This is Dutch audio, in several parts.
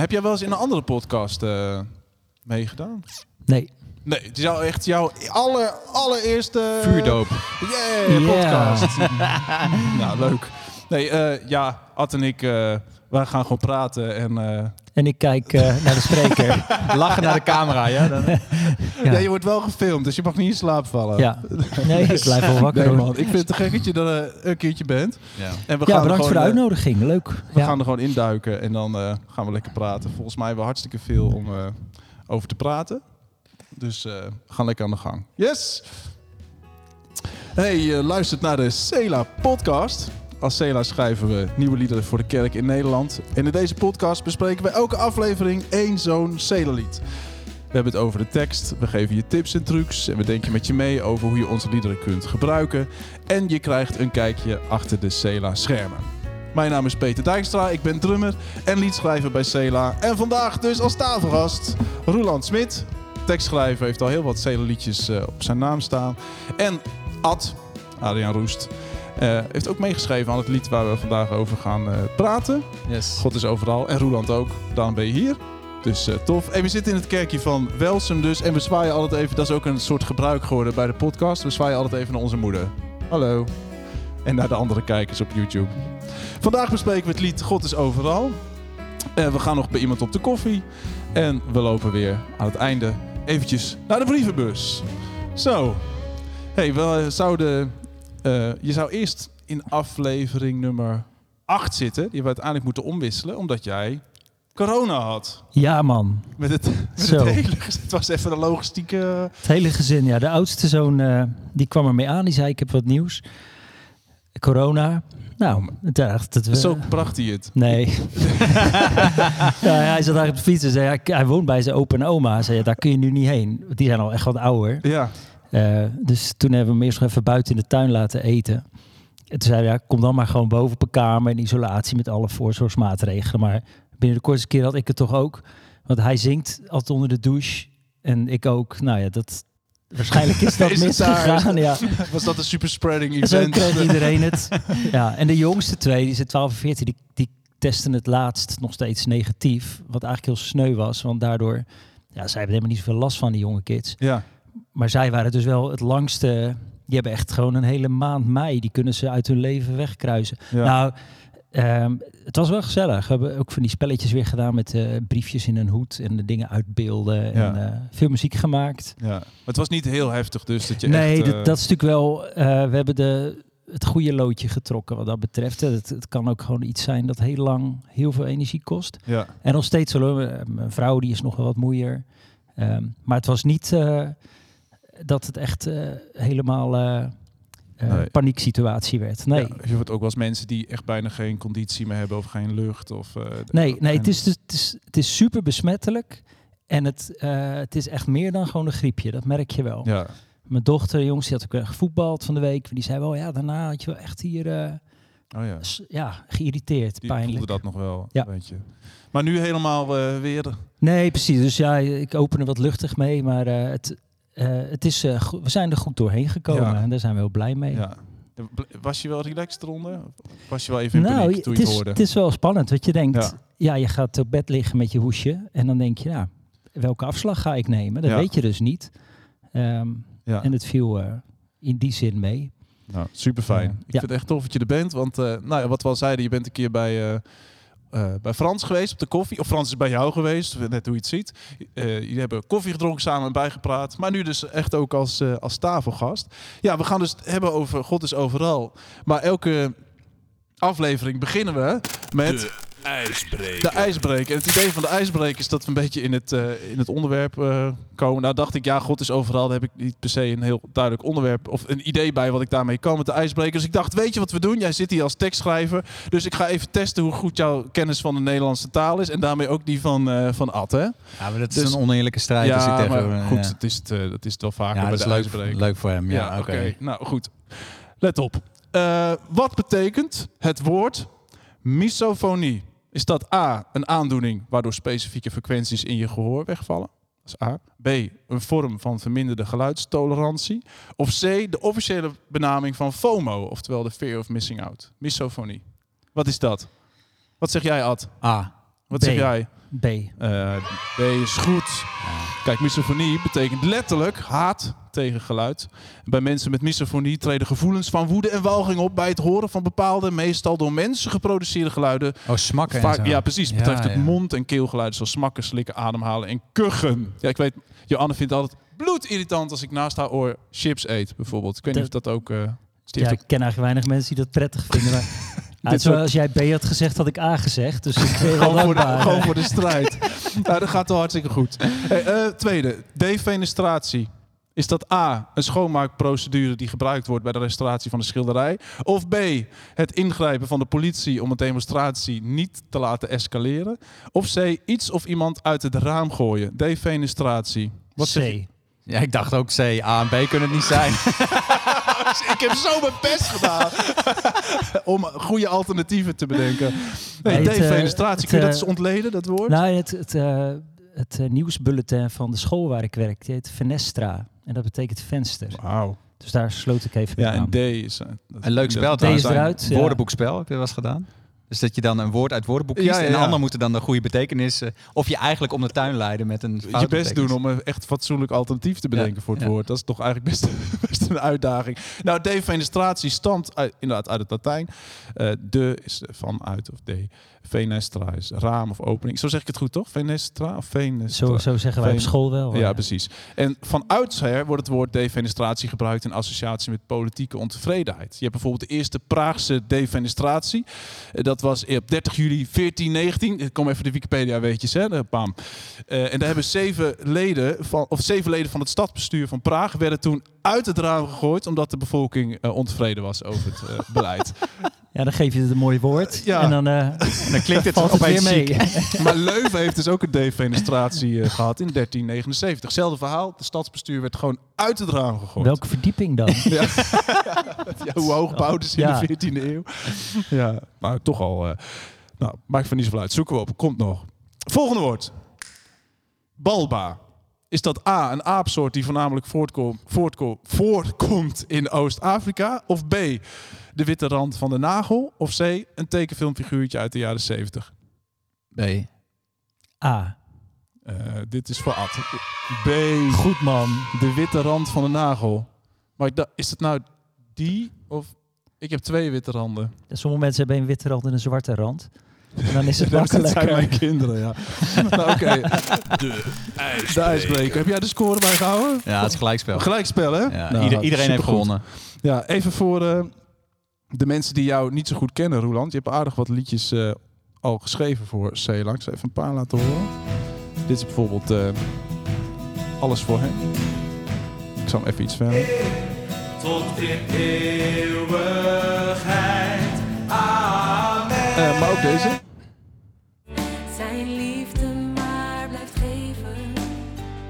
Heb jij wel eens in een andere podcast eh, meegedaan? Nee. Nee, het is jouw, echt jouw aller, allereerste... Vuurdoop. Yeah, podcast. nou, leuk. Nee, eh, ja, Ad en ik, eh, wij gaan gewoon praten en... En ik kijk eh, naar de spreker. Lachen naar de camera, ja? Dan... Ja. ja. je wordt wel gefilmd, dus je mag niet in slaap vallen. ja. Nee, ik blijf wel wakker. Nee, man. Ik vind het te gek dat je er eh, een keertje bent. Ja. En we ja, gaan er bedankt voor de eh, uitnodiging. Leuk. We Ja. gaan er gewoon induiken en dan eh, gaan we lekker praten. Volgens mij hebben we hartstikke veel om eh, over te praten. Dus eh, we gaan lekker aan de gang. Yes! Hey, je luistert naar de Cela podcast. Als Cela schrijven we nieuwe liederen voor de kerk in Nederland. En in deze podcast bespreken we elke aflevering één zo'n Cela-lied. We hebben het over de tekst, we geven je tips en trucs en we denken met je mee over hoe je onze liederen kunt gebruiken. En je krijgt een kijkje achter de Cela schermen. Mijn naam is Peter Dijkstra, ik ben drummer en liedschrijver bij Cela. En vandaag dus als tafelgast Roland Smit. Tekstschrijver heeft al heel wat Cela-liedjes eh, op zijn naam staan. En Ad, Adriaan Roest, eh, heeft ook meegeschreven aan het lied waar we vandaag over gaan eh, praten. Yes. God is overal en Roland ook, daarom ben je hier. Dus eh, tof. En we zitten in het kerkje van Welsum dus. En we zwaaien altijd even, dat is ook een soort gebruik geworden bij de podcast. We zwaaien altijd even naar onze moeder. Hallo. En naar de andere kijkers op YouTube. Vandaag bespreken we het lied God is overal. En we gaan nog bij iemand op de koffie. En we lopen weer aan het einde eventjes naar de brievenbus. Zo. hey, we zouden... eh, je zou eerst in aflevering nummer 8 zitten. Die we uiteindelijk moeten omwisselen, omdat jij corona had. Ja, man. Met het, met het hele... Het was even een logistieke... Het hele gezin, ja. De oudste zoon, eh, die kwam ermee aan. Die zei, ik heb wat nieuws. Corona. Nou, het dacht dat we... Zo bracht hij het. Nee. ja, hij zat daar op de fiets en zei, hij woont bij zijn opa en oma. Hij zei, ja, daar kun je nu niet heen. Die zijn al echt wat ouder. Ja. Eh, dus toen hebben we hem eerst nog even buiten in de tuin laten eten. En toen zei hij, ja, kom dan maar gewoon boven op een kamer in isolatie met alle voorzorgsmaatregelen. Maar binnen de kortste keer had ik het toch ook. Want hij zingt altijd onder de douche en ik ook. Nou ja, dat, waarschijnlijk is dat Is misgegaan. Ja. Was dat een super spreading En zo event? kreeg iedereen het. Ja, en de jongste twee, die zijn 12 en 14, die, die testen het laatst nog steeds negatief. Wat eigenlijk heel sneu was, want daardoor... Ja, zij hebben helemaal niet zoveel last van, die jonge kids. Ja. Maar zij waren dus wel het langste. Die hebben echt gewoon een hele maand mei. Die kunnen ze uit hun leven wegkruisen. ja. Nou, ehm, het was wel gezellig. We hebben ook van die spelletjes weer gedaan met eh, briefjes in een hoed en de dingen uitbeelden. Ja. En eh, veel muziek gemaakt. ja. Maar het was niet heel heftig dus dat je nee, echt... dat, eh, dat is natuurlijk wel. we hebben de, het goede loodje getrokken wat dat betreft. Het, het kan ook gewoon iets zijn dat heel lang heel veel energie kost. Ja. En nog steeds. Mijn vrouw die is nog wel wat moeier. Ehm, maar het was niet dat het echt eh, helemaal eh eh, Nee. panieksituatie werd. Nee, Ja, je wordt ook wel eens mensen die echt bijna geen conditie meer hebben of geen lucht. Of, nee, nee het, is dus, het, is, het is super besmettelijk. En het, het is echt meer dan gewoon een griepje. Dat merk je wel. Ja, Mijn dochter, jongens, die had ook eh, gevoetbald van de week. Die zei wel, ja, daarna had je wel echt hier oh ja. ja, geïrriteerd, Die pijnlijk. voelde dat nog wel, Ja. weet je. Maar nu helemaal weer... Nee, precies. Dus ja, ik open er wat luchtig mee. Maar het, het is, eh, we zijn er goed doorheen gekomen. Ja. En daar zijn we heel blij mee. Ja. Was je wel relaxed eronder? Was je wel even in nou, paniek toen het je het is, hoorde? het is wel spannend. Want je denkt, Ja. ja. je gaat op bed liggen met je hoesje. En dan denk je, nou, welke afslag ga ik nemen? Dat Ja. weet je dus niet. Ehm, ja. En het viel eh, in die zin mee. Nou, super fijn. Ja. Ik Ja. vind het echt tof dat je er bent. Want eh, nou ja, wat we al zeiden, je bent een keer bij, eh, bij Frans geweest op de koffie. Of Frans is bij jou geweest, net hoe je het ziet. Eh jullie hebben koffie gedronken samen en bijgepraat. Maar nu dus echt ook als, eh, als tafelgast. Ja, we gaan dus hebben over God is overal. Maar elke aflevering beginnen we met... IJsbreker. De ijsbreker. En het idee van de ijsbreker is dat we een beetje in het, eh, in het onderwerp eh, komen. Nou dacht ik, ja, God is overal. Daar heb ik niet per se een heel duidelijk onderwerp of een idee bij wat ik daarmee kan met de ijsbreker. Dus ik dacht, weet je wat we doen? Jij zit hier als tekstschrijver. Dus ik ga even testen hoe goed jouw kennis van de Nederlandse taal is. En daarmee ook die van, eh van Ad, hè? Ja, maar dat is Dus- een oneerlijke strijd. als ik ja, tegen maar hem, goed, ja. het is, het, eh, dat is het wel vaker Ja, bij dat de leuk, ijsbreker. leuk voor hem. Ja, oké. Nou, goed. Let op. Eh, wat betekent het woord misofonie? Is dat A, een aandoening waardoor specifieke frequenties in je gehoor wegvallen? Dat is A. B, een vorm van verminderde geluidstolerantie. Of C, de officiële benaming van FOMO, oftewel de fear of missing out. Misofonie. Wat is dat? Wat zeg jij, Ad? A. Wat B. zeg jij? B. Eh, B is goed. Kijk, misofonie betekent letterlijk haat tegen geluid. Bij mensen met misofonie treden gevoelens van woede en walging op bij het horen van bepaalde, meestal door mensen geproduceerde geluiden. Oh, smakken Vaak- en zo. ja, precies. Het Ja, betreft het ja. mond- en keelgeluiden zoals smakken, slikken, ademhalen en kuchen. Ja, ik weet, Joanne vindt het altijd bloedirritant als ik naast haar oor chips eet, bijvoorbeeld. Ik weet niet of dat ook... eh Steve Ja, ik ken eigenlijk weinig mensen die dat prettig vinden. Maar, Ja, is zoals jij B had gezegd, had ik A gezegd. Dus ik ben Gewoon voor, de, dankbaar. gewoon voor de strijd. nou, dat gaat wel hartstikke goed. Hey, eh, tweede, defenestratie. Is dat A, een schoonmaakprocedure die gebruikt wordt bij de restauratie van de schilderij? Of B, het ingrijpen van de politie om een demonstratie niet te laten escaleren? Of C, iets of iemand uit het raam gooien? Defenestratie. Wat C. zeg je? Ja, ik dacht ook C. A en B kunnen het niet zijn. Ik heb zo mijn best gedaan om goede alternatieven te bedenken. Nee, Nee, eh, defenestratie, kun je dat eh, eens ontleden, dat woord? Nou, het, het, eh, het nieuwsbulletin van de school waar ik werk, die heet Fenestra. En dat betekent venster. Wauw. Dus daar sloot ik even Ja, mee en aan. D is... dat- Een leuk spel dat- trouwens. is eruit, ja. Woordenboekspel, heb je dat wel eens gedaan? Dus dat je dan een woord uit woordenboek kiest Ja, ja, en de ja. ander moet er dan de goede betekenis... eh, of je eigenlijk om de tuin leiden met een je best doen om een echt fatsoenlijk alternatief te bedenken Ja, voor het ja. woord. Dat is toch eigenlijk best, best een uitdaging. Nou, defenestratie stamt uit, inderdaad uit het Latijn. Eh, de is van uit of de. Fenestra is raam of opening. Zo zeg ik het goed, toch? Fenestra of fenestra? Zo, zo zeggen wij op school wel. Ja, eh. precies. En van oudsher wordt het woord defenestratie gebruikt in associatie met politieke ontevredenheid. Je hebt bijvoorbeeld de eerste Praagse defenestratie. Eh, Dat was op 30 juli 1419. Ik kom even de Wikipedia weetjes, hè? Eh, Bam. Eh, en daar hebben zeven leden van, of zeven leden van het stadsbestuur van Praag werden toen uit het raam gegooid omdat de bevolking eh, ontevreden was over het eh, beleid. Ja, dan geef je het een mooi woord. Ja. En dan, eh, Dan klinkt het valt het weer opeens mee. Maar Leuven heeft dus ook een defenestratie eh, gehad in 1379. Hetzelfde verhaal. De stadsbestuur werd gewoon uit het raam gegooid. Welke verdieping dan? Ja. ja, hoe hoog bouwden ze in Ja. de 14e eeuw? Ja, maar toch al. eh, nou, maakt van niet zoveel uit. Zoeken we op. Komt nog. Volgende woord. Balba. Is dat A, een aapsoort die voornamelijk voortkom, voortko- voortkomt in Oost-Afrika? Of B, de witte rand van de nagel? Of C, een tekenfilmfiguurtje uit de jaren 70? B. A. Eh, dit is voor Ad. B, Goed man. de witte rand van de nagel. Maar ik is het nou die of... Ik heb twee witte randen. Sommige mensen hebben een witte rand en een zwarte rand. En dan is het Dat zijn mijn makkelijker. kinderen, ja. nou, oké. De ijsbreker. Heb jij de score bijgehouden? Ja, het is gelijkspel. Gelijkspel, hè? Ja, Nou, ieder- iedereen heeft gewonnen. Ja, even voor eh, de mensen die jou niet zo goed kennen, Roland. Je hebt aardig wat liedjes eh, al geschreven voor C. Langs. Even een paar laten horen. Dit is bijvoorbeeld eh, Alles voor hem. Ik zal hem even iets verder. tot in eeuwigheid. Eh, maar ook deze. Zijn liefde maar blijft geven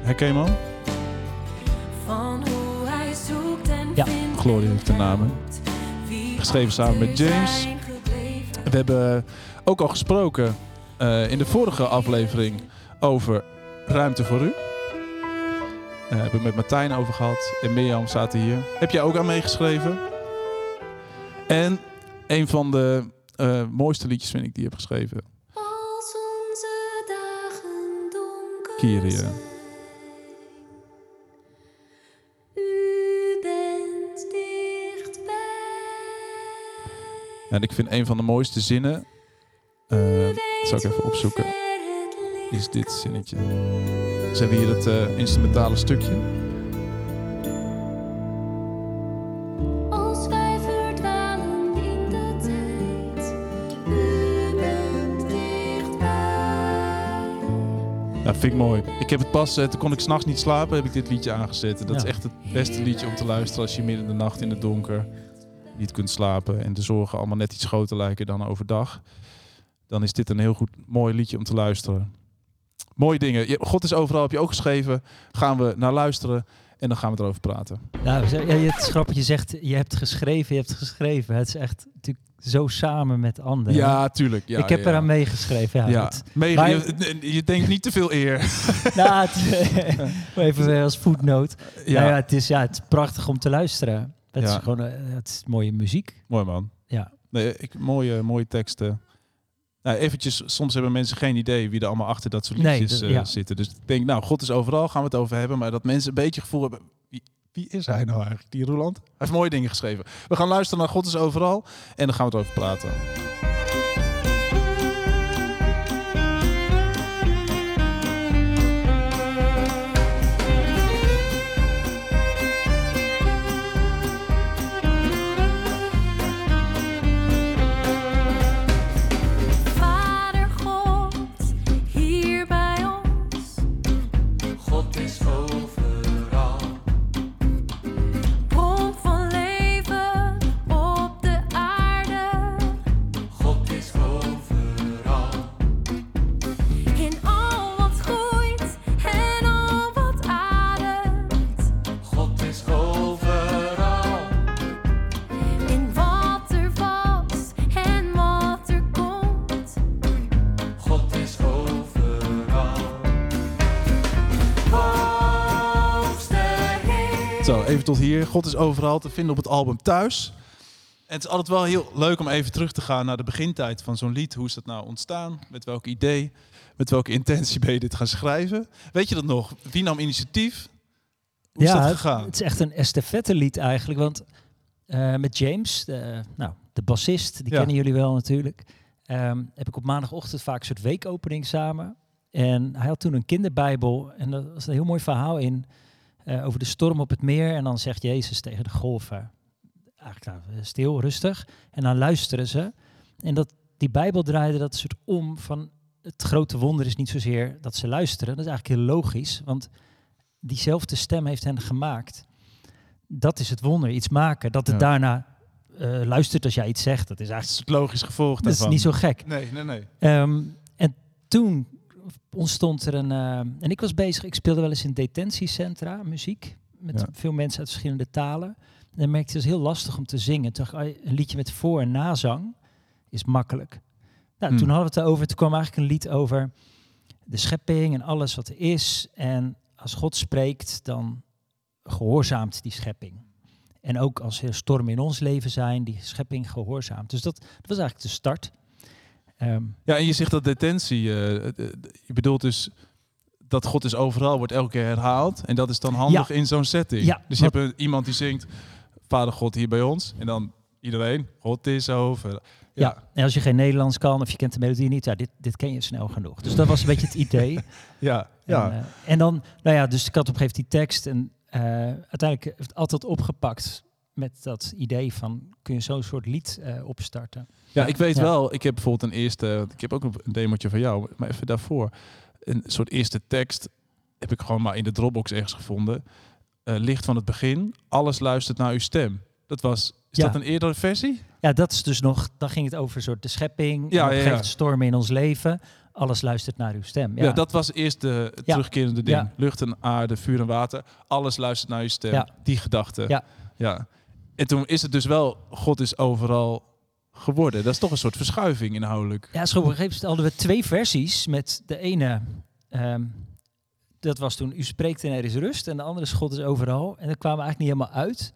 Herken je hem al? van hoe hij zoekt en Ja, vindt. Gloria heeft de. Wie Geschreven samen met James. We hebben ook al gesproken eh, in de vorige aflevering over Ruimte voor U. Eh, hebben we met Martijn over gehad. En Mirjam zaten hier. Heb jij ook aan meegeschreven? En een van de eh, mooiste liedjes vind ik die je hebt geschreven. Als onze dagen donker Kyrie. zijn. U bent dichtbij. En ik vind een van de mooiste zinnen, eh, dat zal ik even opzoeken, is dit zinnetje. Ze hebben hier het eh, instrumentale stukje. Ja, vind ik mooi. Ik heb het pas, eh, toen kon ik s'nachts niet slapen, heb ik dit liedje aangezet. Dat Ja. is echt het beste liedje om te luisteren als je midden in de nacht in het donker niet kunt slapen. En de zorgen allemaal net iets groter lijken dan overdag. Dan is dit een heel goed, mooi liedje om te luisteren. Mooie dingen. God is overal, heb je ook geschreven. Gaan we naar luisteren en dan gaan we erover praten. Nou, ja, het is grappig, je zegt je hebt geschreven, je hebt geschreven. Het is echt natuurlijk zo samen met anderen. Ja, tuurlijk. Ja, ik heb ja, ja. eraan meegeschreven. Ja, Mede- Maar- je, je denkt niet te veel eer. nou, het- even weer als voetnoot. Ja, Nou ja, het, is, ja, het is prachtig om te luisteren. Het is gewoon eh, het is mooie muziek. mooi man. Ja. Nee, ik, mooie, mooie teksten. Nou, eventjes, soms hebben mensen geen idee wie er allemaal achter dat soort Nee, liedjes dat- eh, zitten. Dus ik denk, nou, God is overal, gaan we het over hebben. Maar dat mensen een beetje gevoel hebben, wie, wie is hij nou eigenlijk, die Roeland? Hij heeft mooie dingen geschreven. We gaan luisteren naar God is overal en dan gaan we het over praten. Zo, even tot hier. God is overal te vinden op het album Thuis. En het is altijd wel heel leuk om even terug te gaan naar de begintijd van zo'n lied. Hoe is dat nou ontstaan? Met welk idee? Met welke intentie ben je dit gaan schrijven? Weet je dat nog? Wie nam initiatief? Hoe is dat gegaan? Het is echt een estafette lied eigenlijk. Want eh, met James, de, nou, de bassist, die Ja. kennen jullie wel natuurlijk. ehm, heb ik op maandagochtend vaak een soort weekopening samen. En hij had toen een kinderbijbel. En er was een heel mooi verhaal in. Eh, over de storm op het meer. En dan zegt Jezus tegen de golven. Eigenlijk nou, stil, rustig. En dan luisteren ze. En dat, die Bijbel draaide dat soort om van... Het grote wonder is niet zozeer dat ze luisteren. Dat is eigenlijk heel logisch. Want diezelfde stem heeft hen gemaakt. Dat is het wonder, iets maken. Dat het Ja. daarna eh, luistert als jij iets zegt. Dat is Dat eigenlijk is het logisch gevolg dat is daarvan. niet zo gek. Nee, nee, nee. Ehm, en toen ontstond er een... eh, en ik was bezig, ik speelde wel eens in detentiecentra, muziek. Met Ja. veel mensen uit verschillende talen. En dan merkte ik, het is heel lastig om te zingen. Toen dacht ik, ah, een liedje met voor- en nazang is makkelijk. Nou, Hmm. toen hadden we het erover. Toen kwam eigenlijk een lied over de schepping en alles wat er is. En als God spreekt, dan gehoorzaamt die schepping. En ook als er stormen in ons leven zijn, die schepping gehoorzaamt. Dus dat, dat was eigenlijk de start. Ehm, Ja, en je zegt dat detentie. eh, je bedoelt dus dat God is overal, wordt elke keer herhaald. En dat is dan handig in zo'n setting. Ja, dus je hebt een- iemand die zingt, Vader God hier bij ons. En dan iedereen, God is over. Ja. Ja, en als je geen Nederlands kan of je kent de melodie niet, ja, dit, dit ken je snel genoeg. Dus dat was een beetje het idee. ja, ja. En, eh, en dan, nou ja, dus ik had op een gegeven moment die tekst en eh, uiteindelijk heeft het altijd opgepakt met dat idee van kun je zo'n soort lied eh, opstarten. Ja, ik weet Ja. wel. Ik heb bijvoorbeeld een eerste. Ik heb ook een demotje van jou, maar even daarvoor. Een soort eerste tekst heb ik gewoon maar in de Dropbox ergens gevonden. Eh, licht van het begin. Alles luistert naar uw stem. Dat was. Is Ja. dat een eerdere versie? Ja, dat is dus nog, dan ging het over een soort de schepping, Ja, ja, ja. stormen in ons leven. Alles luistert naar uw stem. Ja, Ja, dat was eerst de terugkerende ding. Lucht en aarde, vuur en water. Alles luistert naar uw stem. Ja. Die gedachte. Ja. ja. En toen is het dus wel, God is overal geworden. Dat is toch een soort verschuiving inhoudelijk. Ja, op een gegeven moment hadden we twee versies met de ene, ehm, dat was toen U spreekt en er is rust en de andere is God is overal. En dat kwamen we eigenlijk niet helemaal uit.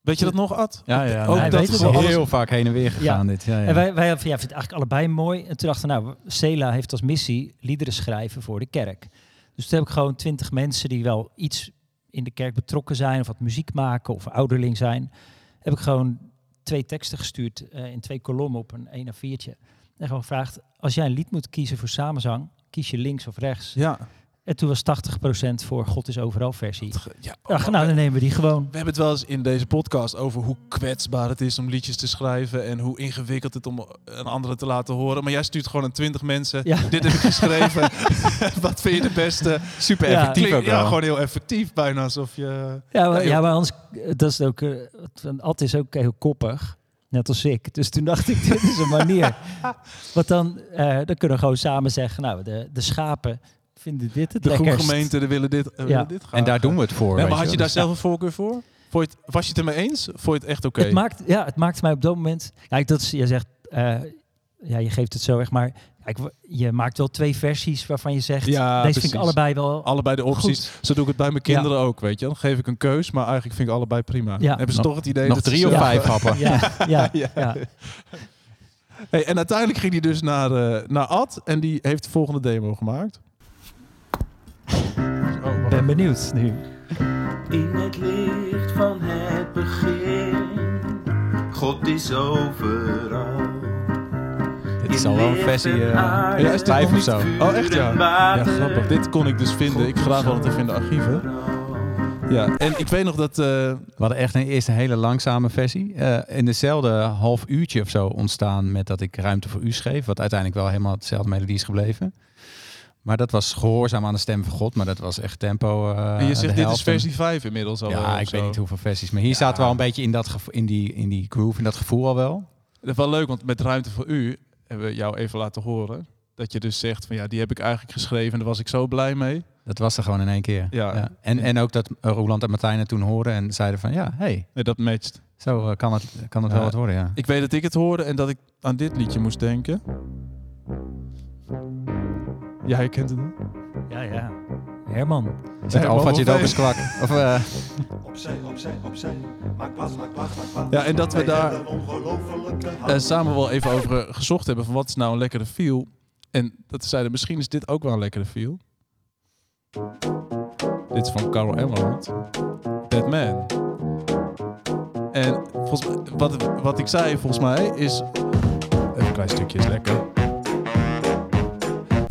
Weet je dat nog, Ad? Ja, ja. Ook dat alles- heel vaak heen en weer gegaan dit. Ja, ja. En wij, wij ja, vinden het eigenlijk allebei mooi. En toen dachten we, nou, Sela heeft als missie liederen schrijven voor de kerk. Dus toen heb ik gewoon twintig mensen die wel iets in de kerk betrokken zijn, of wat muziek maken, of ouderling zijn, heb ik gewoon twee teksten gestuurd eh, in twee kolommen op een 1 A4'tje. En gewoon gevraagd, als jij een lied moet kiezen voor samenzang, kies je links of rechts. Ja. En toen was 80% voor God is overal versie. ja Ja, nou, dan nemen we die gewoon. We hebben het wel eens in deze podcast over hoe kwetsbaar het is om liedjes te schrijven en hoe ingewikkeld het om een andere te laten horen. Maar jij stuurt gewoon aan twintig mensen. Ja. Dit heb ik geschreven. Wat vind je de beste? Super Ja. effectief ook ja, wel. gewoon heel effectief, bijna alsof je. Ja, maar, Ja, maar anders, dat is ook, het- Ad is ook heel koppig, net als ik. Dus toen dacht ik, dit is een manier. Want dan, eh, dan kunnen we gewoon samen zeggen, nou, de, de schapen vinden dit het De lekkerst. groengemeenten die willen dit, eh, Ja. willen dit graag. En daar doen we het voor. Ja, maar had je daar Dus- zelf een voorkeur voor? Vond je het, was je het ermee eens? Vond je het echt oké? Het maakt, ja, het maakt mij op dat moment, kijk, dat is, je zegt, eh, ja, je geeft het zo echt, maar kijk, je maakt wel twee versies waarvan je zegt, Ja, deze vind ik allebei wel Allebei de opties. goed. Zo doe ik het bij mijn kinderen ook, weet je. Dan geef ik een keus, maar eigenlijk vind ik allebei prima. Ja. Hebben ze Nog- toch het idee Nog dat ze drie of vijf happen. Ja, ja, Ja. ja. Hey, en uiteindelijk ging hij dus naar, eh, naar Ad en die heeft de volgende demo gemaakt. Ben benieuwd nu. In het licht van het begin, God is overal. Dit is al wel een versie eh Ja, is dit vijf nog of niet- zo. Oh, echt ja? Ja, grappig. Dit kon ik dus vinden. Ik graag altijd even in de archieven. Ja, en ik weet nog dat... eh, We hadden echt een eerste hele langzame versie. Eh, in dezelfde half uurtje of zo ontstaan met dat ik ruimte voor u schreef. Wat uiteindelijk wel helemaal hetzelfde melodie is gebleven. Maar dat was gehoorzaam aan de stem van God. Maar dat was echt tempo. eh, en je zegt dit is versie 5 inmiddels al. Ja, of ik zo. weet niet hoeveel versies. Maar hier Ja. zaten we al een beetje in, dat in, die, in die groove, in dat gevoel al wel. Dat is wel leuk, want met Ruimte voor U hebben we jou even laten horen. Dat je dus zegt van ja, die heb ik eigenlijk geschreven en daar was ik zo blij mee. Dat was er gewoon in één keer. Ja. En, en ook dat eh, Roland en Martijn het toen hoorden en zeiden van ja, hey, Nee, dat matcht. zo eh, kan het, kan het Ja. wel wat worden. Ja. Ik weet dat ik het hoorde en dat ik aan dit liedje moest denken. Ja, je kent het wel? Ja, ja. Herman. Zit Nee, Alfa maar Jidokers kwak. Of, eh, Opzij, opzij, opzij. Maak plaats, maak plaats, maak plaats. Ja, en dat we daar eh, samen wel even over eh, gezocht hebben van wat is nou een lekkere feel. En dat zeiden, misschien is dit ook wel een lekkere feel. Dit is van Carl Emerald. Dead Man. En volgens mij, wat, wat ik zei volgens mij is... Even een klein stukje is lekker.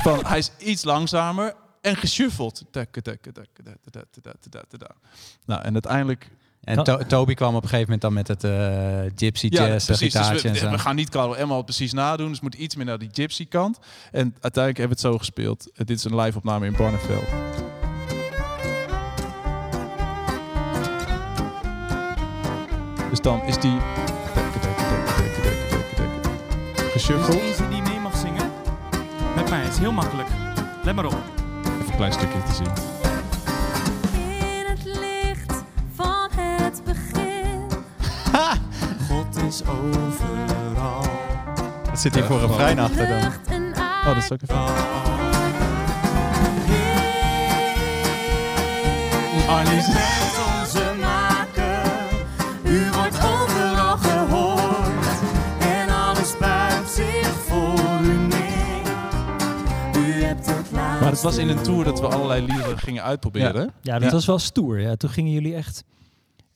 Van, hij is iets langzamer en geshuffeld. Takke. Nou, en uiteindelijk en To- Toby kwam op een gegeven moment dan met het eh, gypsy jazz, precies. Dus gitaartje en we, zo. we gaan niet Carlo Emerald precies nadoen. Dus moet iets meer naar die gypsy kant. En uiteindelijk hebben we het zo gespeeld. Eh, dit is een live opname in Barneveld. Dus dan is die... Geshuffled. Mij, het is heel makkelijk. Let maar op. Even een klein stukje te zien. In het licht van het begin. God is overal. Dat zit hier voor een refrein achter dan. Oh, dat is ook even... Arlies. Het was in een tour dat we allerlei liederen gingen uitproberen. Ja, dat Ja. was wel stoer. Ja. Toen gingen jullie echt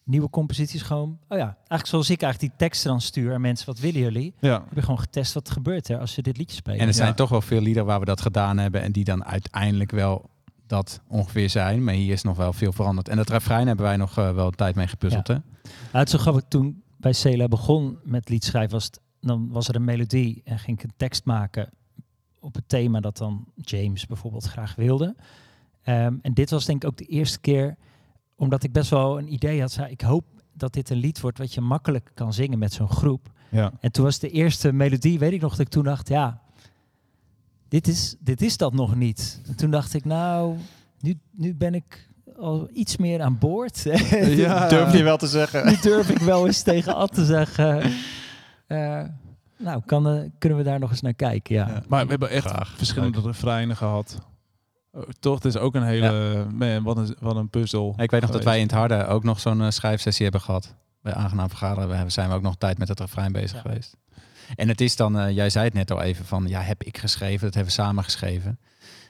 nieuwe composities gewoon... Oh ja, eigenlijk zoals ik eigenlijk die teksten dan stuur aan mensen. Wat willen jullie? Ja. Heb je gewoon getest wat er gebeurt hè, als je dit liedje speelt. En er zijn Ja. toch wel veel liederen waar we dat gedaan hebben en die dan uiteindelijk wel dat ongeveer zijn. Maar hier is nog wel veel veranderd. En dat refrein hebben wij nog eh, wel een tijd mee gepuzzeld. Hè? Nou, het is zo grappig, toen bij Cela begon met liedschrijven, was het, dan was er een melodie en ging ik een tekst maken op het thema dat dan James bijvoorbeeld graag wilde. Ehm, en dit was denk ik ook de eerste keer, omdat ik best wel een idee had, zei ik hoop dat dit een lied wordt wat je makkelijk kan zingen met zo'n groep. Ja. En toen was de eerste melodie, weet ik nog, dat ik toen dacht, ja, dit is, dit is dat nog niet. En toen dacht ik, nou, nu, nu ben ik al iets meer aan boord. Ja. Durf je wel te zeggen. Nu durf ik wel eens tegen Ad te zeggen. eh, nou, kan, eh, kunnen we daar nog eens naar kijken? Ja. Ja. Maar we hebben echt Graag. verschillende refreinen gehad. Oh, toch, het is ook een hele... Man, wat een, wat een puzzel. Ik weet nog dat wij in het Harde ook nog zo'n eh, schrijfsessie hebben gehad. Bij Aangenaam Vergaderen we zijn we ook nog tijd met het refrein bezig Ja. geweest. En het is dan, eh, jij zei het net al even van, ja, heb ik geschreven, dat hebben we samen geschreven.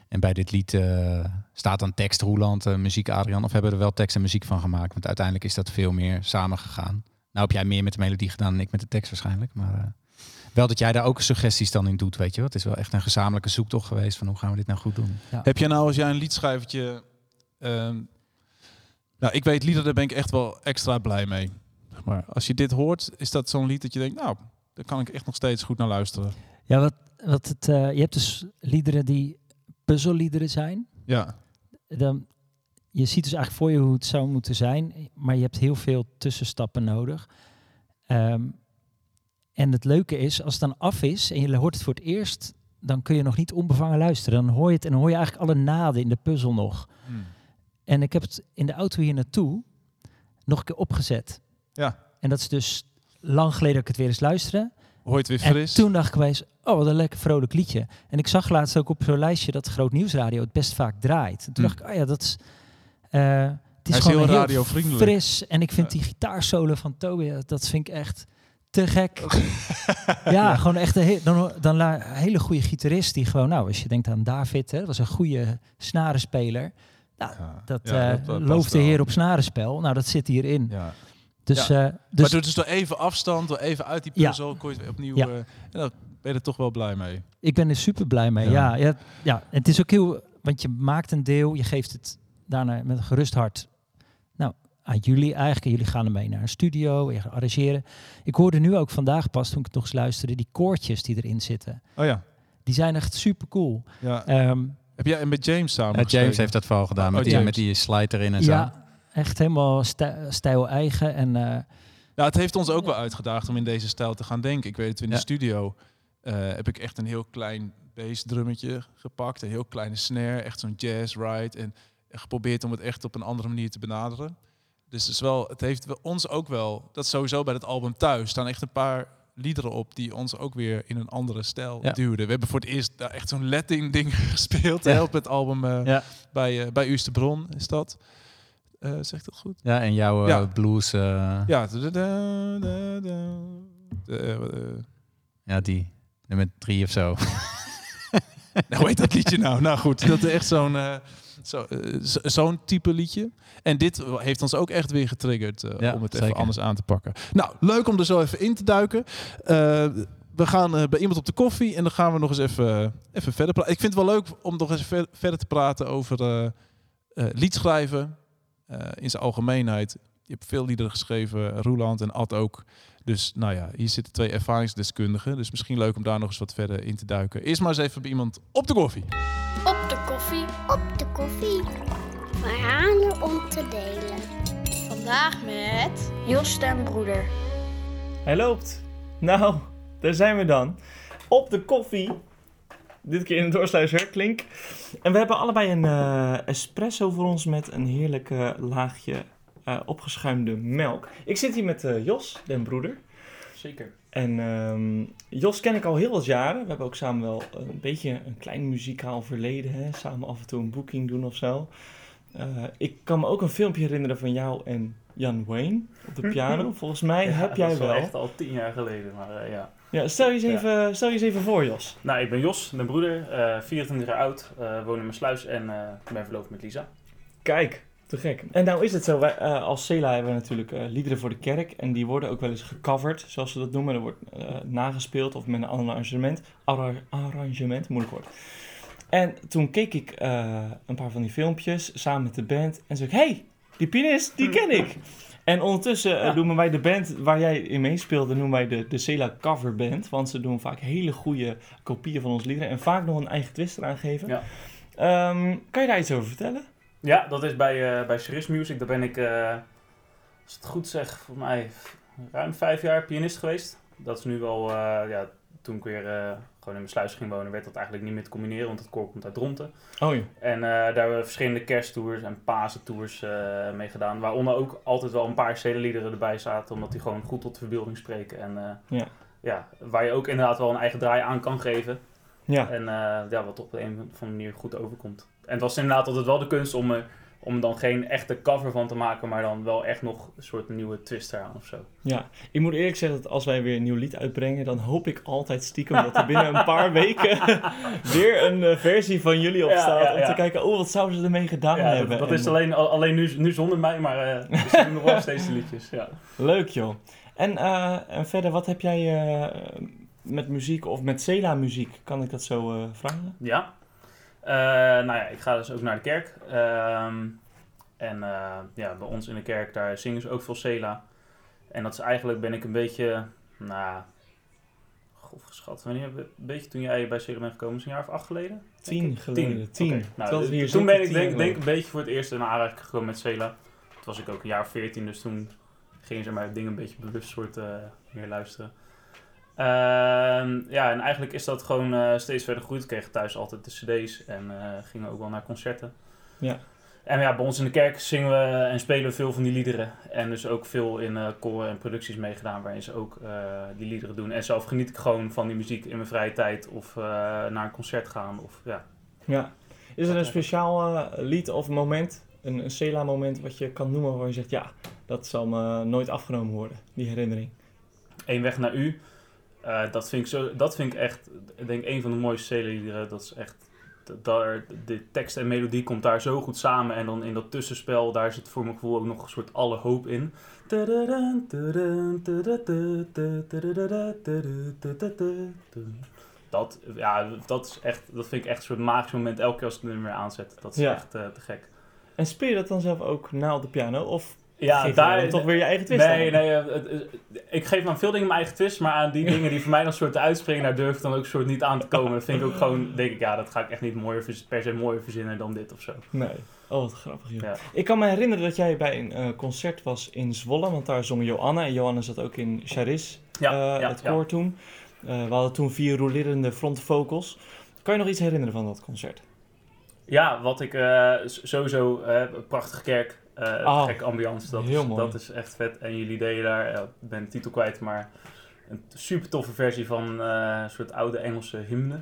En bij dit lied eh, staat dan tekst Roeland, eh, muziek Adrian, of hebben we er wel tekst en muziek van gemaakt? Want uiteindelijk is dat veel meer samen gegaan. Nou heb jij meer met de melodie gedaan dan ik met de tekst waarschijnlijk, maar eh, wel dat jij daar ook suggesties dan in doet, weet je wel. Het is wel echt een gezamenlijke zoektocht geweest van hoe gaan we dit nou goed doen. Heb jij nou, als jij een liedschrijvertje... ehm, nou, ik weet liederen, daar ben ik echt wel extra blij mee. Zeg Maar als je dit hoort, is dat zo'n lied dat je denkt... Nou, daar kan ik echt nog steeds goed naar luisteren. Ja, wat, wat het, eh, je hebt dus liederen die puzzelliederen zijn. Ja. Dan, je ziet dus eigenlijk voor je hoe het zou moeten zijn, maar je hebt heel veel tussenstappen nodig. Ehm, en het leuke is, als het dan af is en je hoort het voor het eerst, dan kun je nog niet onbevangen luisteren. Dan hoor je het en dan hoor je eigenlijk alle naden in de puzzel nog. En ik heb het in de auto hier naartoe nog een keer opgezet. Ja. En dat is dus lang geleden dat ik het weer eens luisterde. Hoor je het weer En fris? toen dacht ik opeens, oh wat een lekker vrolijk liedje. En ik zag laatst ook op zo'n lijstje dat Groot Nieuwsradio het best vaak draait. En toen Hm. dacht ik, oh ja, dat is... eh, het is is gewoon heel fris. En ik vind Ja. die gitaarsolo van Toby, dat vind ik echt te gek. ja, gewoon echt een, he- dan, dan la- een hele goede gitarist die gewoon, nou, als je denkt aan David, hè, dat was een goede snarenspeler. Nou, Ja. dat, Ja, eh dat, eh, looft past de wel. heer op snarenspel. Nou, dat zit hierin. Ja. Dus, Ja. eh, dus maar doe dus door even afstand, door even uit die Ja. puzzel, kon je het opnieuw... Ja. eh, en dan ben je er toch wel blij mee. ik ben er super blij mee. Ja. Ja. Ja, ja, het is ook heel, want je maakt een deel, je geeft het daarna met een gerust hart aan jullie eigenlijk. En jullie gaan ermee naar een studio, je gaat arrangeren. Ik hoorde nu ook vandaag pas, toen ik nog eens luisterde, die koortjes die erin zitten. Oh ja. Die zijn echt super cool. ja. Ehm, Heb jij met James samen Ja, James heeft dat vooral gedaan Oh, met, die, met die slide erin en zo. ja, echt helemaal stij- stijl eigen. En eh, Nou, het heeft ons ook wel uitgedaagd om in deze stijl te gaan denken. Ik weet het, in de Ja. studio eh, heb ik echt een heel klein bassdrummetje gepakt. Een heel kleine snare, echt zo'n jazz ride. En geprobeerd om het echt op een andere manier te benaderen. Dus het, is wel, het heeft ons ook wel, dat sowieso bij het album thuis, staan echt een paar liederen op die ons ook weer in een andere stijl Ja. duwden. We hebben voor het eerst daar echt zo'n Latin ding gespeeld Ja. hè, op het album eh, Ja. bij, uh, bij Usterbron, is dat. Eh zegt dat goed? Ja, en jouw Ja. blues, ja. Ja. da- da- da- da- da- eh, die nummer drie of zo. Nou, hoe heet dat liedje nou? Nou goed, dat is echt zo'n eh, zo, eh, zo- zo'n type liedje. En dit heeft ons ook echt weer getriggerd eh, Ja, om het even anders aan te pakken. Nou, leuk om er zo even in te duiken. Eh, we gaan eh, bij iemand op de koffie en dan gaan we nog eens even, even verder praten. Ik vind het wel leuk om nog eens ver- verder te praten over eh eh, liedschrijven eh, in zijn algemeenheid. Je hebt veel liederen geschreven, Roeland en Ad ook. Dus nou ja, hier zitten twee ervaringsdeskundigen. Dus misschien leuk om daar nog eens wat verder in te duiken. Eerst maar eens even bij iemand op de koffie. Op de koffie. Op de koffie. Verhalen om te delen. Vandaag met Jos den Broeder. Hij loopt. Nou, daar zijn we dan. Op de koffie. Dit keer in de doorsluizer, klink. En we hebben allebei een eh, espresso voor ons met een heerlijk eh, laagje eh, opgeschuimde melk. Ik zit hier met eh, Jos, den broeder. Zeker. En ehm, Jos ken ik al heel wat jaren. We hebben ook samen wel een beetje een klein muzikaal verleden. Hè? Samen af en toe een boeking doen of zo. Eh, ik kan me ook een filmpje herinneren van jou en Jan Wayne op de piano. Volgens mij Ja, heb jij dat is wel. echt al tien jaar geleden, maar eh, ja. Ja, stel je eens Ja. even, stel je eens even voor, Jos. Nou, ik ben Jos, mijn broeder, eh 24 jaar oud, eh woon in mijn sluis en eh, ben verloofd met Lisa. Kijk, te gek. En nou is het zo, wij, eh, als Cela hebben we natuurlijk eh, liederen voor de kerk. En die worden ook wel eens gecoverd, zoals ze dat noemen. Er wordt eh, nagespeeld of met een ander arrangement. Arra- arrangement, moeilijk woord. En toen keek ik een paar van die filmpjes samen met de band. En zei ik, hey, die pianist, die ken ik. En ondertussen noemen wij de band waar jij in meespeelde, noemen wij de, de Cela Cover Band. Want ze doen vaak hele goede kopieën van ons liederen. En vaak nog een eigen twist eraan geven. Ja. Ehm, kan je daar iets over vertellen? Ja, dat is bij, eh bij Ceris Music. Daar ben ik, eh, als het goed zeg, voor mij ruim vijf jaar pianist geweest. Dat is nu wel, eh, ja, toen ik weer gewoon in mijn sluis ging wonen, werd dat eigenlijk niet meer te combineren, want het koor komt uit Dronten. Oh ja. En daar hebben we verschillende kersttours en Pasentours mee gedaan. Waaronder ook altijd wel een paar cd-liederen erbij zaten, omdat die gewoon goed tot de verbeelding spreken. En Ja. ja, waar je ook inderdaad wel een eigen draai aan kan geven. Ja. En ja, wat op de een of andere manier goed overkomt. En het was inderdaad altijd wel de kunst om er om dan geen echte cover van te maken, maar dan wel echt nog een soort nieuwe twist eraan of zo. Ja, ik moet eerlijk zeggen dat als wij weer een nieuw lied uitbrengen, dan hoop ik altijd stiekem dat er binnen een paar weken weer een eh, versie van jullie op Ja, staat. ja, Om te kijken, oh, wat zouden ze ermee gedaan hebben. dat, dat En, is alleen, al- alleen nu, nu zonder mij, maar eh we nog wel steeds de liedjes. Ja. Leuk joh. En, eh, en verder, wat heb jij eh, met muziek of met Cela muziek? Kan ik dat zo eh, vragen? Ja. Eh, nou ja, ik ga dus ook naar de kerk. Ehm, en eh, ja, bij ons in de kerk, daar zingen ze ook veel Cela. En dat is eigenlijk, ben ik een beetje, nou, grof geschat. Wanneer, een beetje toen jij bij Cela bent gekomen, is een jaar of acht geleden? Tien geleden, tien. Oké, nou, hier toen ben ik denk, denk een beetje voor het eerst in aanraking gekomen met Cela. Toen was ik ook een jaar of veertien, dus toen gingen ze mij dingen een beetje bewust soort eh, meer luisteren. Ehm, ja, en eigenlijk is dat gewoon eh, steeds verder gegroeid. Ik kreeg thuis altijd de cd's en eh, gingen ook wel naar concerten. Ja. En ja, bij ons in de kerk zingen we en spelen we veel van die liederen. En dus ook veel in eh koren en producties meegedaan waarin ze ook die liederen doen. En zelf geniet ik gewoon van die muziek in mijn vrije tijd of naar een concert gaan. Of, ja. Ja. Is er een speciaal lied of moment, een, een Cela moment wat je kan noemen waar je zegt, ja, dat zal me nooit afgenomen worden, die herinnering? Eén weg naar u. Eh, dat, vind ik zo, dat vind ik echt, ik denk een van de mooiste Cela-liederen. Dat is echt, daar, de tekst en melodie komt daar zo goed samen. En dan in dat tussenspel, daar zit voor mijn gevoel ook nog een soort alle hoop in. Dat, ja, dat, is echt, dat vind ik echt een soort magisch moment elke keer als ik het nummer aanzet. Dat is Ja. echt eh, te gek. En speel je dat dan zelf ook na op de piano? Of Ja, geef daar dan toch weer je eigen twist Nee, aan? nee, het- het- ik geef aan veel dingen mijn eigen twist, maar aan die dingen die voor mij dan soort uitspringen, daar durf ik dan ook soort niet aan te komen. Dat vind ik ook gewoon, denk ik, ja, dat ga ik echt niet mooier, per se mooier verzinnen dan dit of zo. Nee. Oh, wat grappig, joh. Ja. Ik kan me herinneren dat jij bij een eh, concert was in Zwolle, want daar zong Johanna. En Johanna zat ook in Charis, Ja, eh, ja, het koor toen. Eh, we hadden toen vier rolerende frontvocals. Kan je nog iets herinneren van dat concert? Ja, wat ik sowieso, prachtige kerk, eh Oh, gekke ambiance, dat, is, dat is echt vet. En jullie deden daar, ja, ik ben de titel kwijt, maar een super toffe versie van eh, een soort oude Engelse hymne.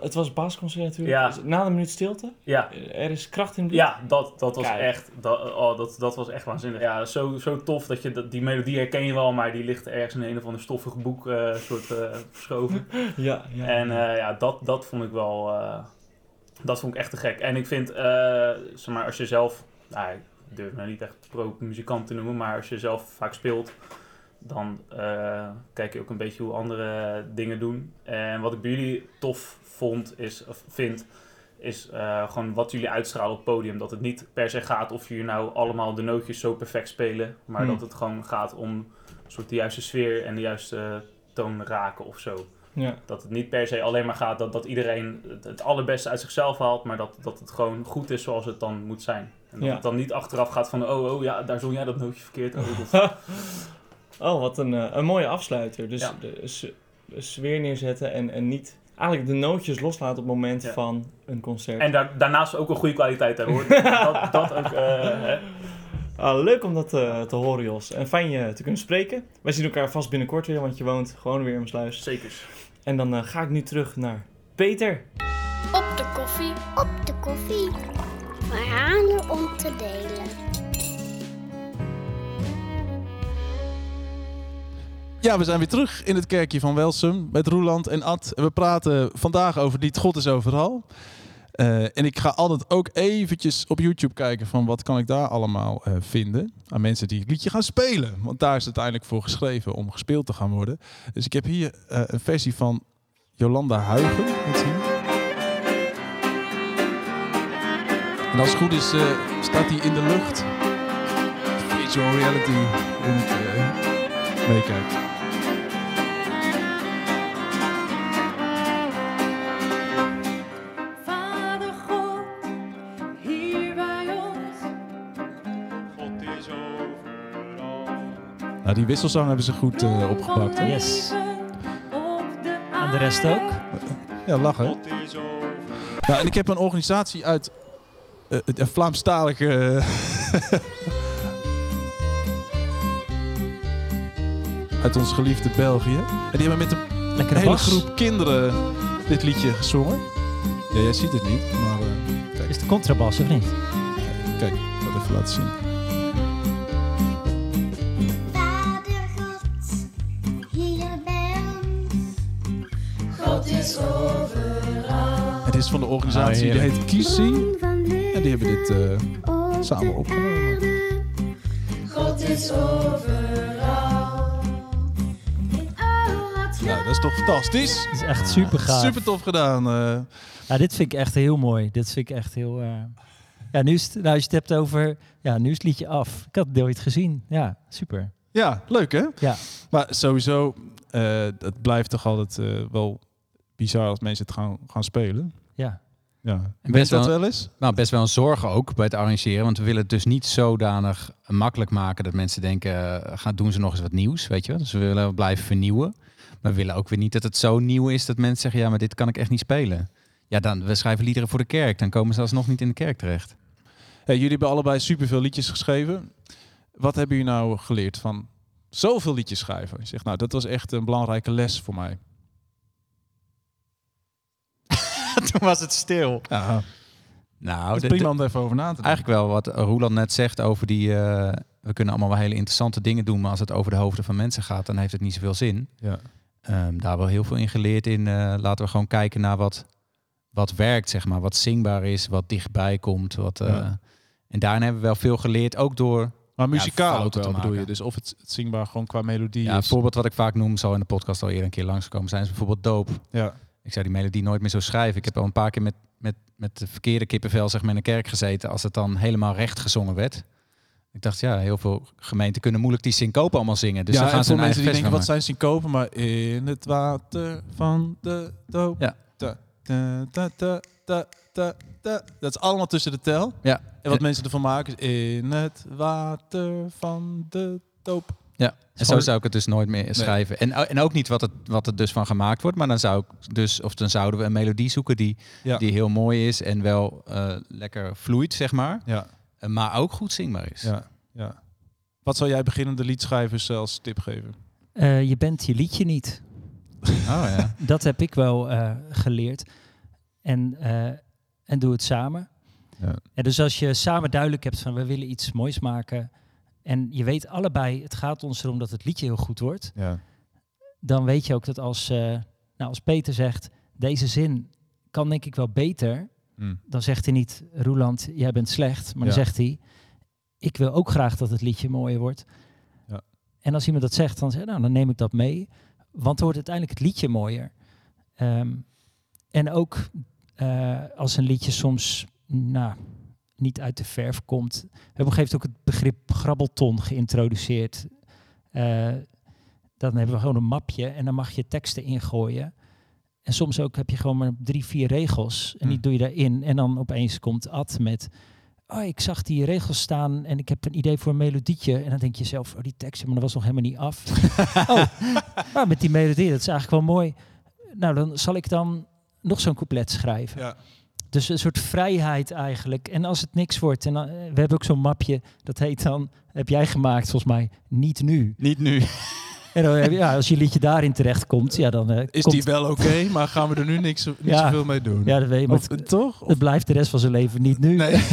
Het was basisconcert natuurlijk. Ja. Dus Na een minuut stilte. Ja, Er is kracht in. Ja, dat, dat was Kijk. echt, dat, oh, dat, dat was echt waanzinnig. Ja, zo, zo tof dat je dat, die melodie herken je wel, maar die ligt ergens in een of ander stoffig boek eh, soort verschoven. Ja, ja. En ja, dat, dat vond ik wel, dat vond ik echt te gek. En ik vind, zeg maar, als je zelf, nou, durf me niet echt pro-muzikant te noemen, maar als je zelf vaak speelt, dan eh, kijk je ook een beetje hoe andere dingen doen. En wat ik bij jullie tof vond, is, of vind, is eh, gewoon wat jullie uitstralen op het podium. Dat het niet per se gaat of jullie nou allemaal de nootjes zo perfect spelen, maar Hmm. dat het gewoon gaat om een soort de juiste sfeer en de juiste toon raken of zo. ja. Dat het niet per se alleen maar gaat dat, dat iedereen het, het allerbeste uit zichzelf haalt, maar dat, dat het gewoon goed is zoals het dan moet zijn. En dat Ja. het dan niet achteraf gaat van, oh, oh ja, daar zong jij dat nootje verkeerd. Oh, oh, wat een, eh, een mooie afsluiter. Dus Ja. de, s- de sfeer neerzetten en, en niet... Eigenlijk de nootjes loslaten op het moment Ja. van een concert. En daar, daarnaast ook een goede kwaliteit hebben hoor. dat, dat ook, eh, hè. Ah, leuk om dat eh, te horen, Jos. En fijn je te kunnen spreken. Wij zien elkaar vast binnenkort weer, want je woont gewoon weer in mijn sluis. Zekers. En dan eh, ga ik nu terug naar Peter. Op de koffie, op de koffie. Verhalen om te delen. Ja, we zijn weer terug in het kerkje van Welsum met Roeland en Ad. We praten vandaag over Lied God is overal. Eh, en ik ga altijd ook eventjes op YouTube kijken van wat kan ik daar allemaal eh, vinden. Aan mensen die het liedje gaan spelen. Want daar is het uiteindelijk voor geschreven om gespeeld te gaan worden. Dus ik heb hier eh, een versie van Jolanda Huigen. En als het goed is, eh, staat die in de lucht. Virtual reality in het meekijkt. Vader God, hier bij ons. God is overal. Nou, die wisselzang hebben ze goed eh, opgepakt. Hè? Yes. En de rest ook. Ja, lachen. God is overal. Ja, en ik heb een organisatie uit een Vlaamstalige... eh, uit ons geliefde België. En die hebben met een Lekkere hele bas. groep kinderen dit liedje gezongen. Ja, jij ziet het niet, maar eh, kijk, Is de contrabas of niet? kijk, ik zal het even laten zien. Vader God, hier bij ons. God is overal. Het is van de organisatie, die heet Kiesi. Die hebben dit eh, op samen opgenomen. God is overal. Nou, dat is toch fantastisch? Het is echt super gaaf. Super tof gedaan. eh. Ja, dit vind ik echt heel mooi. Dit vind ik echt heel... eh, Ja, nu is het, nou, als je het hebt over... Ja, nu is het liedje af. Ik had het nooit gezien. Ja, super. Ja, leuk hè? Ja. Maar sowieso, eh het blijft toch altijd eh, wel bizar als mensen het gaan, gaan spelen. Ja. Ja. En Best dat wel, wel eens? nou, best wel een zorg ook bij het arrangeren. Want we willen het dus niet zodanig makkelijk maken dat mensen denken, eh, gaan doen ze nog eens wat nieuws, weet je wel. Dus we willen blijven vernieuwen. Maar we willen ook weer niet dat het zo nieuw is dat mensen zeggen, ja, maar dit kan ik echt niet spelen. Ja, dan, we schrijven liederen voor de kerk. Dan komen ze alsnog niet in de kerk terecht. Hey, jullie hebben allebei superveel liedjes geschreven. Wat hebben jullie nou geleerd van zoveel liedjes schrijven? Je zegt, nou, dat was echt een belangrijke les voor mij. Toen was het stil. Ja, Nou, dat is prima om er even over na te denken. eigenlijk wel wat Roland net zegt over die, eh, we kunnen allemaal wel hele interessante dingen doen, maar als het over de hoofden van mensen gaat, dan heeft het niet zoveel zin. Ja. Ehm, daar wel heel veel in geleerd in. eh, laten we gewoon kijken naar wat, wat werkt, zeg maar. Wat zingbaar is, wat dichtbij komt. Wat, eh, Ja. En daarin hebben we wel veel geleerd, ook door... Maar muzikaal ook wel, bedoel je? Dus of het, het zingbaar gewoon qua melodie Ja, een voorbeeld wat ik vaak noem, zal in de podcast al eerder een keer langskomen, zijn is bijvoorbeeld doop. Ja. Ik zou die melodie nooit meer zo schrijven. Ik heb al een paar keer met, met, met de verkeerde kippenvel zeg maar, in een kerk gezeten als het dan helemaal recht gezongen werd. Ik dacht, ja, heel veel gemeenten kunnen moeilijk die syncope allemaal zingen. Dus ja, dan gaan ze mensen die denken, wat zijn syncopen? Maar in het water van de doop. Ja. Dat is allemaal tussen de tel. Ja. En wat mensen ervan maken is in het water van de doop. Ja, en zo zou ik het dus nooit meer schrijven. En, en ook niet wat het, wat het dus van gemaakt wordt. Maar dan zou ik dus, of dan zouden we een melodie zoeken die, Ja. die heel mooi is en wel eh, lekker vloeit, zeg maar. Ja. Eh, Maar ook goed zingbaar is. Ja, ja. Wat zou jij beginnende liedschrijvers eh, als tip geven? Eh, je bent je liedje niet. Oh ja. Dat heb ik wel eh, geleerd. En, eh, en doe het samen. Ja. En dus als je samen duidelijk hebt van we willen iets moois maken. En je weet allebei, het gaat ons erom dat het liedje heel goed wordt. Ja. Dan weet je ook dat als, eh, nou, als Peter zegt, deze zin kan denk ik wel beter. Mm. Dan zegt hij niet, Roeland, jij bent slecht. Maar Ja. dan zegt hij, ik wil ook graag dat het liedje mooier wordt. Ja. En als iemand dat zegt, dan, zeg, nou, dan neem ik dat mee. Want dan wordt uiteindelijk het liedje mooier. Ehm, en ook eh, als een liedje soms nou, niet uit de verf komt. We hebben op een gegeven moment ook het begrip grabbelton geïntroduceerd. Eh, dan hebben we gewoon een mapje en dan mag je teksten ingooien. En soms ook heb je gewoon maar drie, vier regels. En die Hm. doe je daarin. En dan opeens komt Ad met... Oh, ik zag die regels staan en ik heb een idee voor een melodietje. En dan denk je zelf, oh, die tekst, maar dat was nog helemaal niet af. oh, maar met die melodie, dat is eigenlijk wel mooi. Nou, dan zal ik dan nog zo'n couplet schrijven. Ja. Dus een soort vrijheid eigenlijk. En als het niks wordt, en dan, eh, we hebben ook zo'n mapje, dat heet dan, heb jij gemaakt volgens mij, niet nu. Niet nu. En dan, ja, als je liedje daarin terechtkomt, ja, dan eh, Is komt, die wel oké, maar gaan we er nu niks, niet Ja. zoveel mee doen? Ja, dat weet je. Maar Of, het, toch? het blijft de rest van zijn leven niet nu. Nee.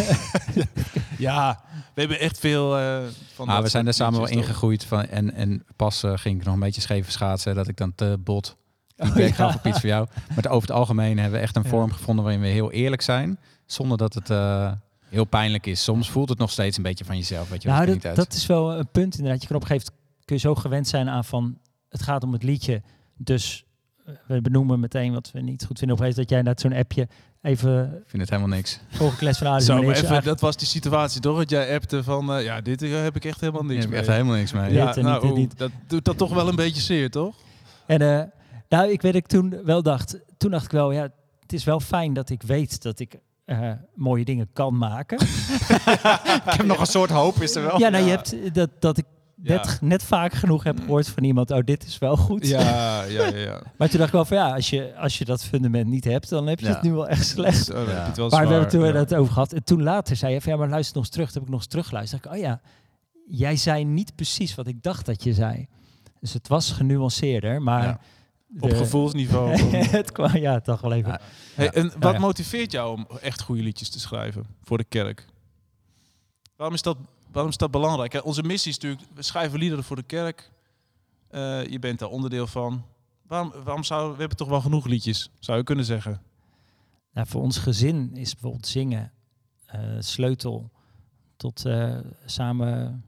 ja, we hebben echt veel eh, van Maar dat we zijn er samen wel ingegroeid. Van, en, en pas ging ik nog een beetje scheef schaatsen. Dat ik dan te bot Oh, feedback ja. gaf op iets voor jou. Maar over het algemeen hebben we echt een Ja. vorm gevonden waarin we heel eerlijk zijn. Zonder dat het eh, heel pijnlijk is. Soms voelt het nog steeds een beetje van jezelf. Weet je, wel, Nou, het dat, niet uit. dat is wel een punt inderdaad. Je kan op een gegeven moment kun je zo gewend zijn aan van het gaat om het liedje. Dus eh, we benoemen meteen wat we niet goed vinden. Op een gegeven moment dat jij net zo'n appje even Ik vind het helemaal niks. volgende les van Adem. Zo, maar even, eigenlijk- dat was die situatie toch? Dat jij appte van, eh, ja, dit heb ik echt helemaal Ik niks heb mee. echt helemaal niks mee. ja, nou, dit dat doet dat toch wel een beetje zeer, toch? En eh, nou, ik weet dat ik toen wel dacht, toen dacht ik wel, ja, het is wel fijn dat ik weet dat ik eh, mooie dingen kan maken. ik heb nog een soort hoop, is er wel. ja, nou, je ja. hebt eh, dat, dat ik net, Ja. net vaak genoeg heb gehoord van iemand, oh, dit is wel goed. Ja, ja, ja. ja. Maar toen dacht ik wel van, ja, als je, als je dat fundament niet hebt, dan heb je Ja. het nu wel echt slecht. Wel Maar we hebben toen ja. het over gehad. En toen later zei je van, ja, maar luister nog eens terug. Toen heb ik nog eens teruggeluisterd. Dacht ik, oh ja, jij zei niet precies wat ik dacht dat je zei. Dus het was genuanceerder, maar... Op gevoelsniveau. het kwam, ja, toch wel even. Ja. Hey, en Nou wat ja. motiveert jou om echt goede liedjes te schrijven voor de kerk? Waarom is dat, waarom is dat belangrijk? Onze missie is natuurlijk, we schrijven liederen voor de kerk. Eh, je bent daar onderdeel van. Waarom, waarom zou, we hebben toch wel genoeg liedjes, zou je kunnen zeggen. Nou, voor ons gezin is bijvoorbeeld zingen eh, sleutel tot eh, samen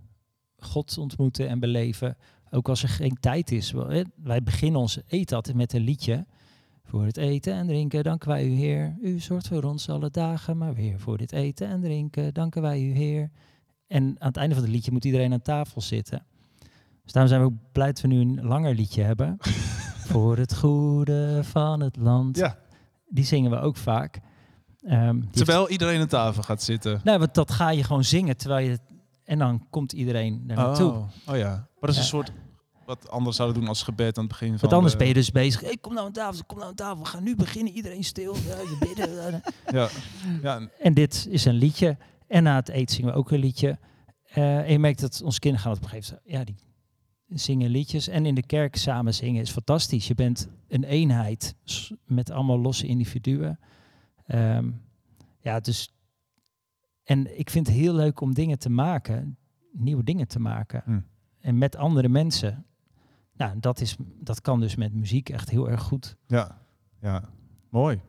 God ontmoeten en beleven. Ook als er geen tijd is. Wij beginnen ons eten altijd met een liedje. Voor het eten en drinken danken wij u Heer. U zorgt voor ons alle dagen, maar weer voor dit eten en drinken danken wij u Heer. En aan het einde van het liedje moet iedereen aan tafel zitten. Dus daarom zijn we ook blij dat we nu een langer liedje hebben. voor het goede van het land. Ja. Die zingen we ook vaak. Ehm, heeft- Terwijl iedereen aan tafel gaat zitten. nou, want dat ga je gewoon zingen terwijl je. En dan komt iedereen daar naartoe. Oh, oh ja. Maar dat is Ja. een soort wat anders zouden doen als gebed aan het begin van Want anders de- ben je dus bezig. Hey, kom nou aan tafel, kom nou aan tafel. We gaan nu beginnen. Iedereen stil. Bidden. Ja, ja, en- dit is een liedje. En na het eten zingen we ook een liedje. Eh, en je merkt dat onze kinderen gaan op een gegeven moment. Ja, die zingen liedjes. En in de kerk samen zingen is fantastisch. Je bent een eenheid met allemaal losse individuen. Ehm, ja, dus. En ik vind het heel leuk om dingen te maken nieuwe dingen te maken. Hm. En met andere mensen. Nou, dat, is, dat kan dus met muziek echt heel erg goed. Ja, ja. mooi.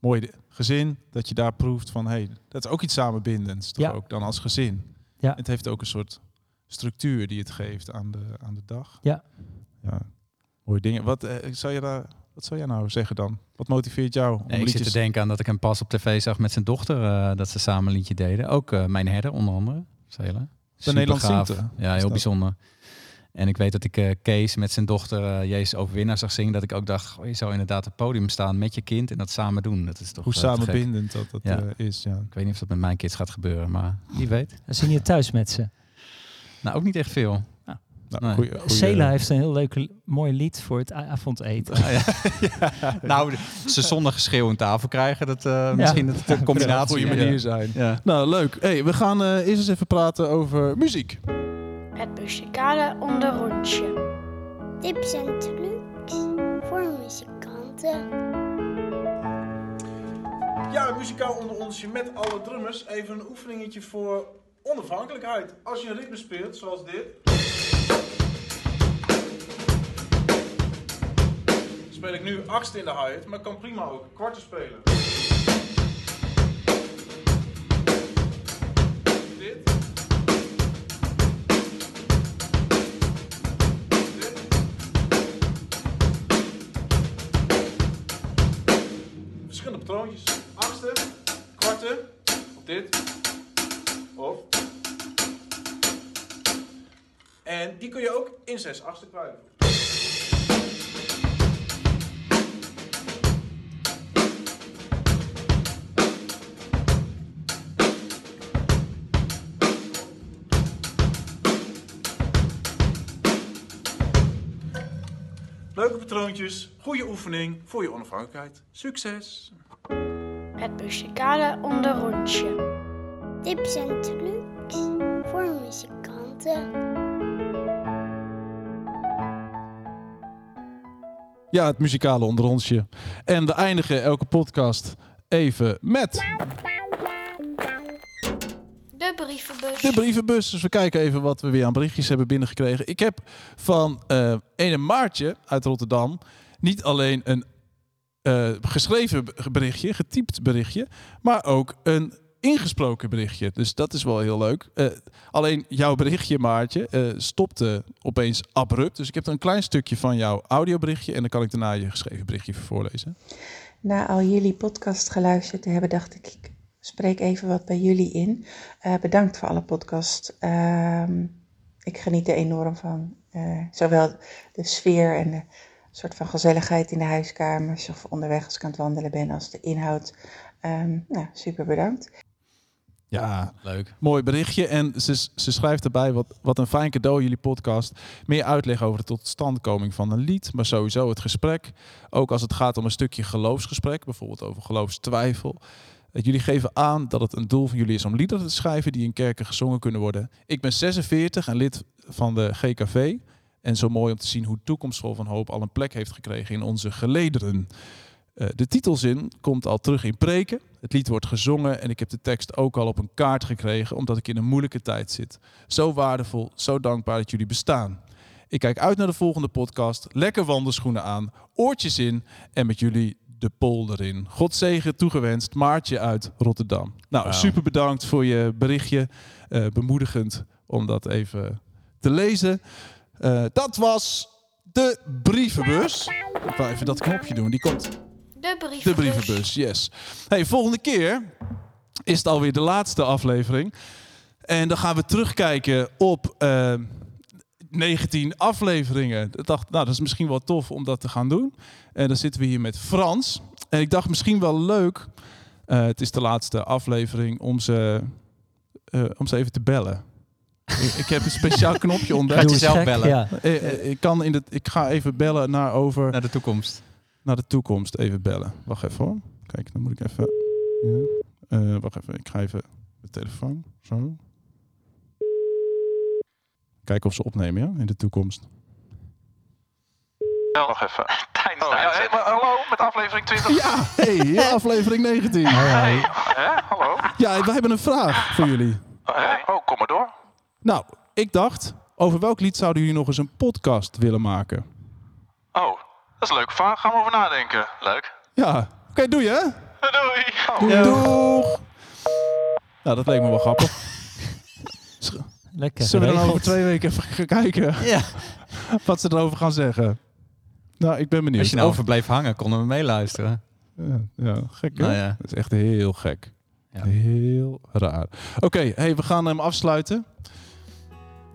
Mooi gezin, dat je daar proeft van, hey, dat is ook iets samenbindends, toch Ja. ook dan als gezin. Ja. Het heeft ook een soort structuur die het geeft aan de, aan de dag. Ja. Ja, mooie dingen. Wat, eh, zou je daar, wat zou jij nou zeggen dan? Wat motiveert jou om Nee, ik zit te denken aan dat ik hem pas op tv zag met zijn dochter. eh, dat ze samen een liedje deden. Ook eh, Mijn Herder onder andere. Zelen. Nederland Supergaaf. zingt, hè? Ja, heel dat? bijzonder. En ik weet dat ik eh, Kees met zijn dochter eh, Jezus Overwinnaar zag zingen. Dat ik ook dacht, goh, je zou inderdaad op het podium staan met je kind en dat samen doen. Dat is toch Hoe samenbindend dat dat Ja. is, ja. Ik weet niet of dat met mijn kids gaat gebeuren, maar wie weet. Dan zing je thuis met ze. Nou, ook niet echt veel. Nou, Nee. goeie- goeie- Sela heeft een heel leuk mooi lied voor het avondeten. Ah, ja. Nou, ze zonder geschreeuw aan tafel krijgen, dat eh, misschien dat het een combinatie goede ja. manier zijn. Ja. Nou, leuk. Hey, we gaan eh, eerst eens even praten over muziek. Het muzikale onderrondje. Tips en trucs voor muzikanten. Ja, muzikaal onder onsje met alle drummers. Even een oefeningetje voor onafhankelijkheid. Als je een ritme speelt, zoals dit. Speel ik nu achtste in de hi-hat, maar kan prima ook kwarten spelen. Dit. Dit. Verschillende patroontjes. Achtste, kwarte, of dit, of. En die kun je ook in zes achtste kwijt. Leuke patroontjes, goede oefening voor je onafhankelijkheid. Succes! Het muzikale onderrondje. Tips en trucs voor muzikanten. Ja, het muzikale onder onsje. En we eindigen elke podcast even met brievenbus. de brievenbus. Dus we kijken even wat we weer aan berichtjes hebben binnengekregen. Ik heb van eh ene Maartje uit Rotterdam niet alleen een eh, geschreven berichtje, getypt berichtje, maar ook een ingesproken berichtje. Dus dat is wel heel leuk. Eh, alleen jouw berichtje, Maartje, eh, stopte opeens abrupt. Dus ik heb er een klein stukje van jouw audioberichtje en dan kan ik daarna je geschreven berichtje voorlezen. Na al jullie podcast geluisterd te hebben, dacht ik, ik spreek even wat bij jullie in. Eh, bedankt voor alle podcast. Ehm, ik geniet er enorm van. Eh, zowel de sfeer en de soort van gezelligheid in de huiskamers of onderweg als ik aan het wandelen ben, als de inhoud. Ehm, nou, super bedankt. Ja, Leuk. Mooi berichtje. En ze, ze schrijft erbij, wat, wat een fijn cadeau jullie podcast. Meer uitleg over de totstandkoming van een lied. Maar sowieso het gesprek. Ook als het gaat om een stukje geloofsgesprek. Bijvoorbeeld over geloofstwijfel. Jullie geven aan dat het een doel van jullie is om liederen te schrijven die in kerken gezongen kunnen worden. Ik ben 46 en lid van de GKV. En zo mooi om te zien hoe Toekomstvol van Hoop al een plek heeft gekregen in onze gelederen. Eh, de titelzin komt al terug in preken. Het lied wordt gezongen en ik heb de tekst ook al op een kaart gekregen omdat ik in een moeilijke tijd zit. Zo waardevol, zo dankbaar dat jullie bestaan. Ik kijk uit naar de volgende podcast. Lekker wandelschoenen aan, oortjes in en met jullie de polder in. God zegen toegewenst, Maartje uit Rotterdam. Nou, super bedankt voor je berichtje. Eh, bemoedigend om dat even te lezen. Eh, dat was de brievenbus. Ik wil even dat knopje doen, die komt De brievenbus. de brievenbus, yes. Hey, volgende keer is het alweer de laatste aflevering. En dan gaan we terugkijken op eh, 19 afleveringen. Ik dacht, nou, dat is misschien wel tof om dat te gaan doen. En dan zitten we hier met Frans. En ik dacht misschien wel leuk, eh, het is de laatste aflevering, om ze, eh, om ze even te bellen. ik, ik heb een speciaal knopje ontdekt. Gaat je Doe eens zelf gek, bellen? Ja. Eh, ik, kan in de, ik ga even bellen naar over Naar de toekomst. naar de toekomst even bellen. Wacht even hoor. Kijk, dan moet ik even. Ja. Eh, wacht even, ik ga even de telefoon. Zo. Kijken of ze opnemen, ja, in de toekomst. Wacht even. Tijdens Oh, hallo, met aflevering 20. Ja, hey, aflevering 19. Hey, hallo. Ja, we hebben een vraag voor jullie. Hey. Oh, kom maar door. Nou, ik dacht, over welk lied zouden jullie nog eens een podcast willen maken? Oh, dat is leuk. Va- Gaan we over nadenken. Leuk. Ja, oké, doe je hè? Doei. Doei. Doeg. Nou, dat leek me wel grappig. Lekker. Zullen we dan over twee weken even gaan kijken Ja. wat ze erover gaan zeggen? Nou, ik ben benieuwd. Als je nou Over- over bleef hangen, konden we meeluisteren. Ja, ja, gek hè? Nou ja. Dat is echt heel gek. Ja. Heel raar. Oké, hey, we gaan hem afsluiten.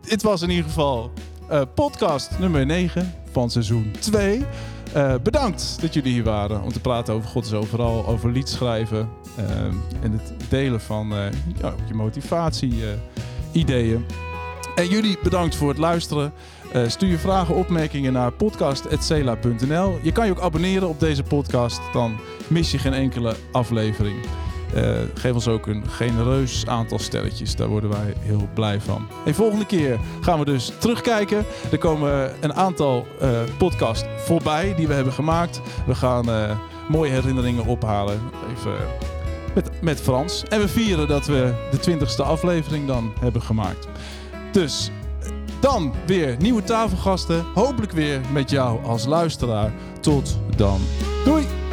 Dit was in ieder geval eh, podcast nummer 9 van seizoen 2. Eh, bedankt dat jullie hier waren om te praten over God is overal, over liedschrijven eh, en het delen van eh, ja, je motivatie, ideeën. En jullie bedankt voor het luisteren. Eh, stuur je vragen, opmerkingen naar podcast.cela.nl. Je kan je ook abonneren op deze podcast, dan mis je geen enkele aflevering. Eh, geef ons ook een genereus aantal sterretjes, daar worden wij heel blij van. En volgende keer gaan we dus terugkijken. Er komen een aantal eh podcasts voorbij die we hebben gemaakt. We gaan mooie herinneringen ophalen. Even met, Frans. En we vieren dat we de 20ste aflevering dan hebben gemaakt. Dus dan weer nieuwe tafelgasten. Hopelijk weer met jou als luisteraar. Tot dan. Doei!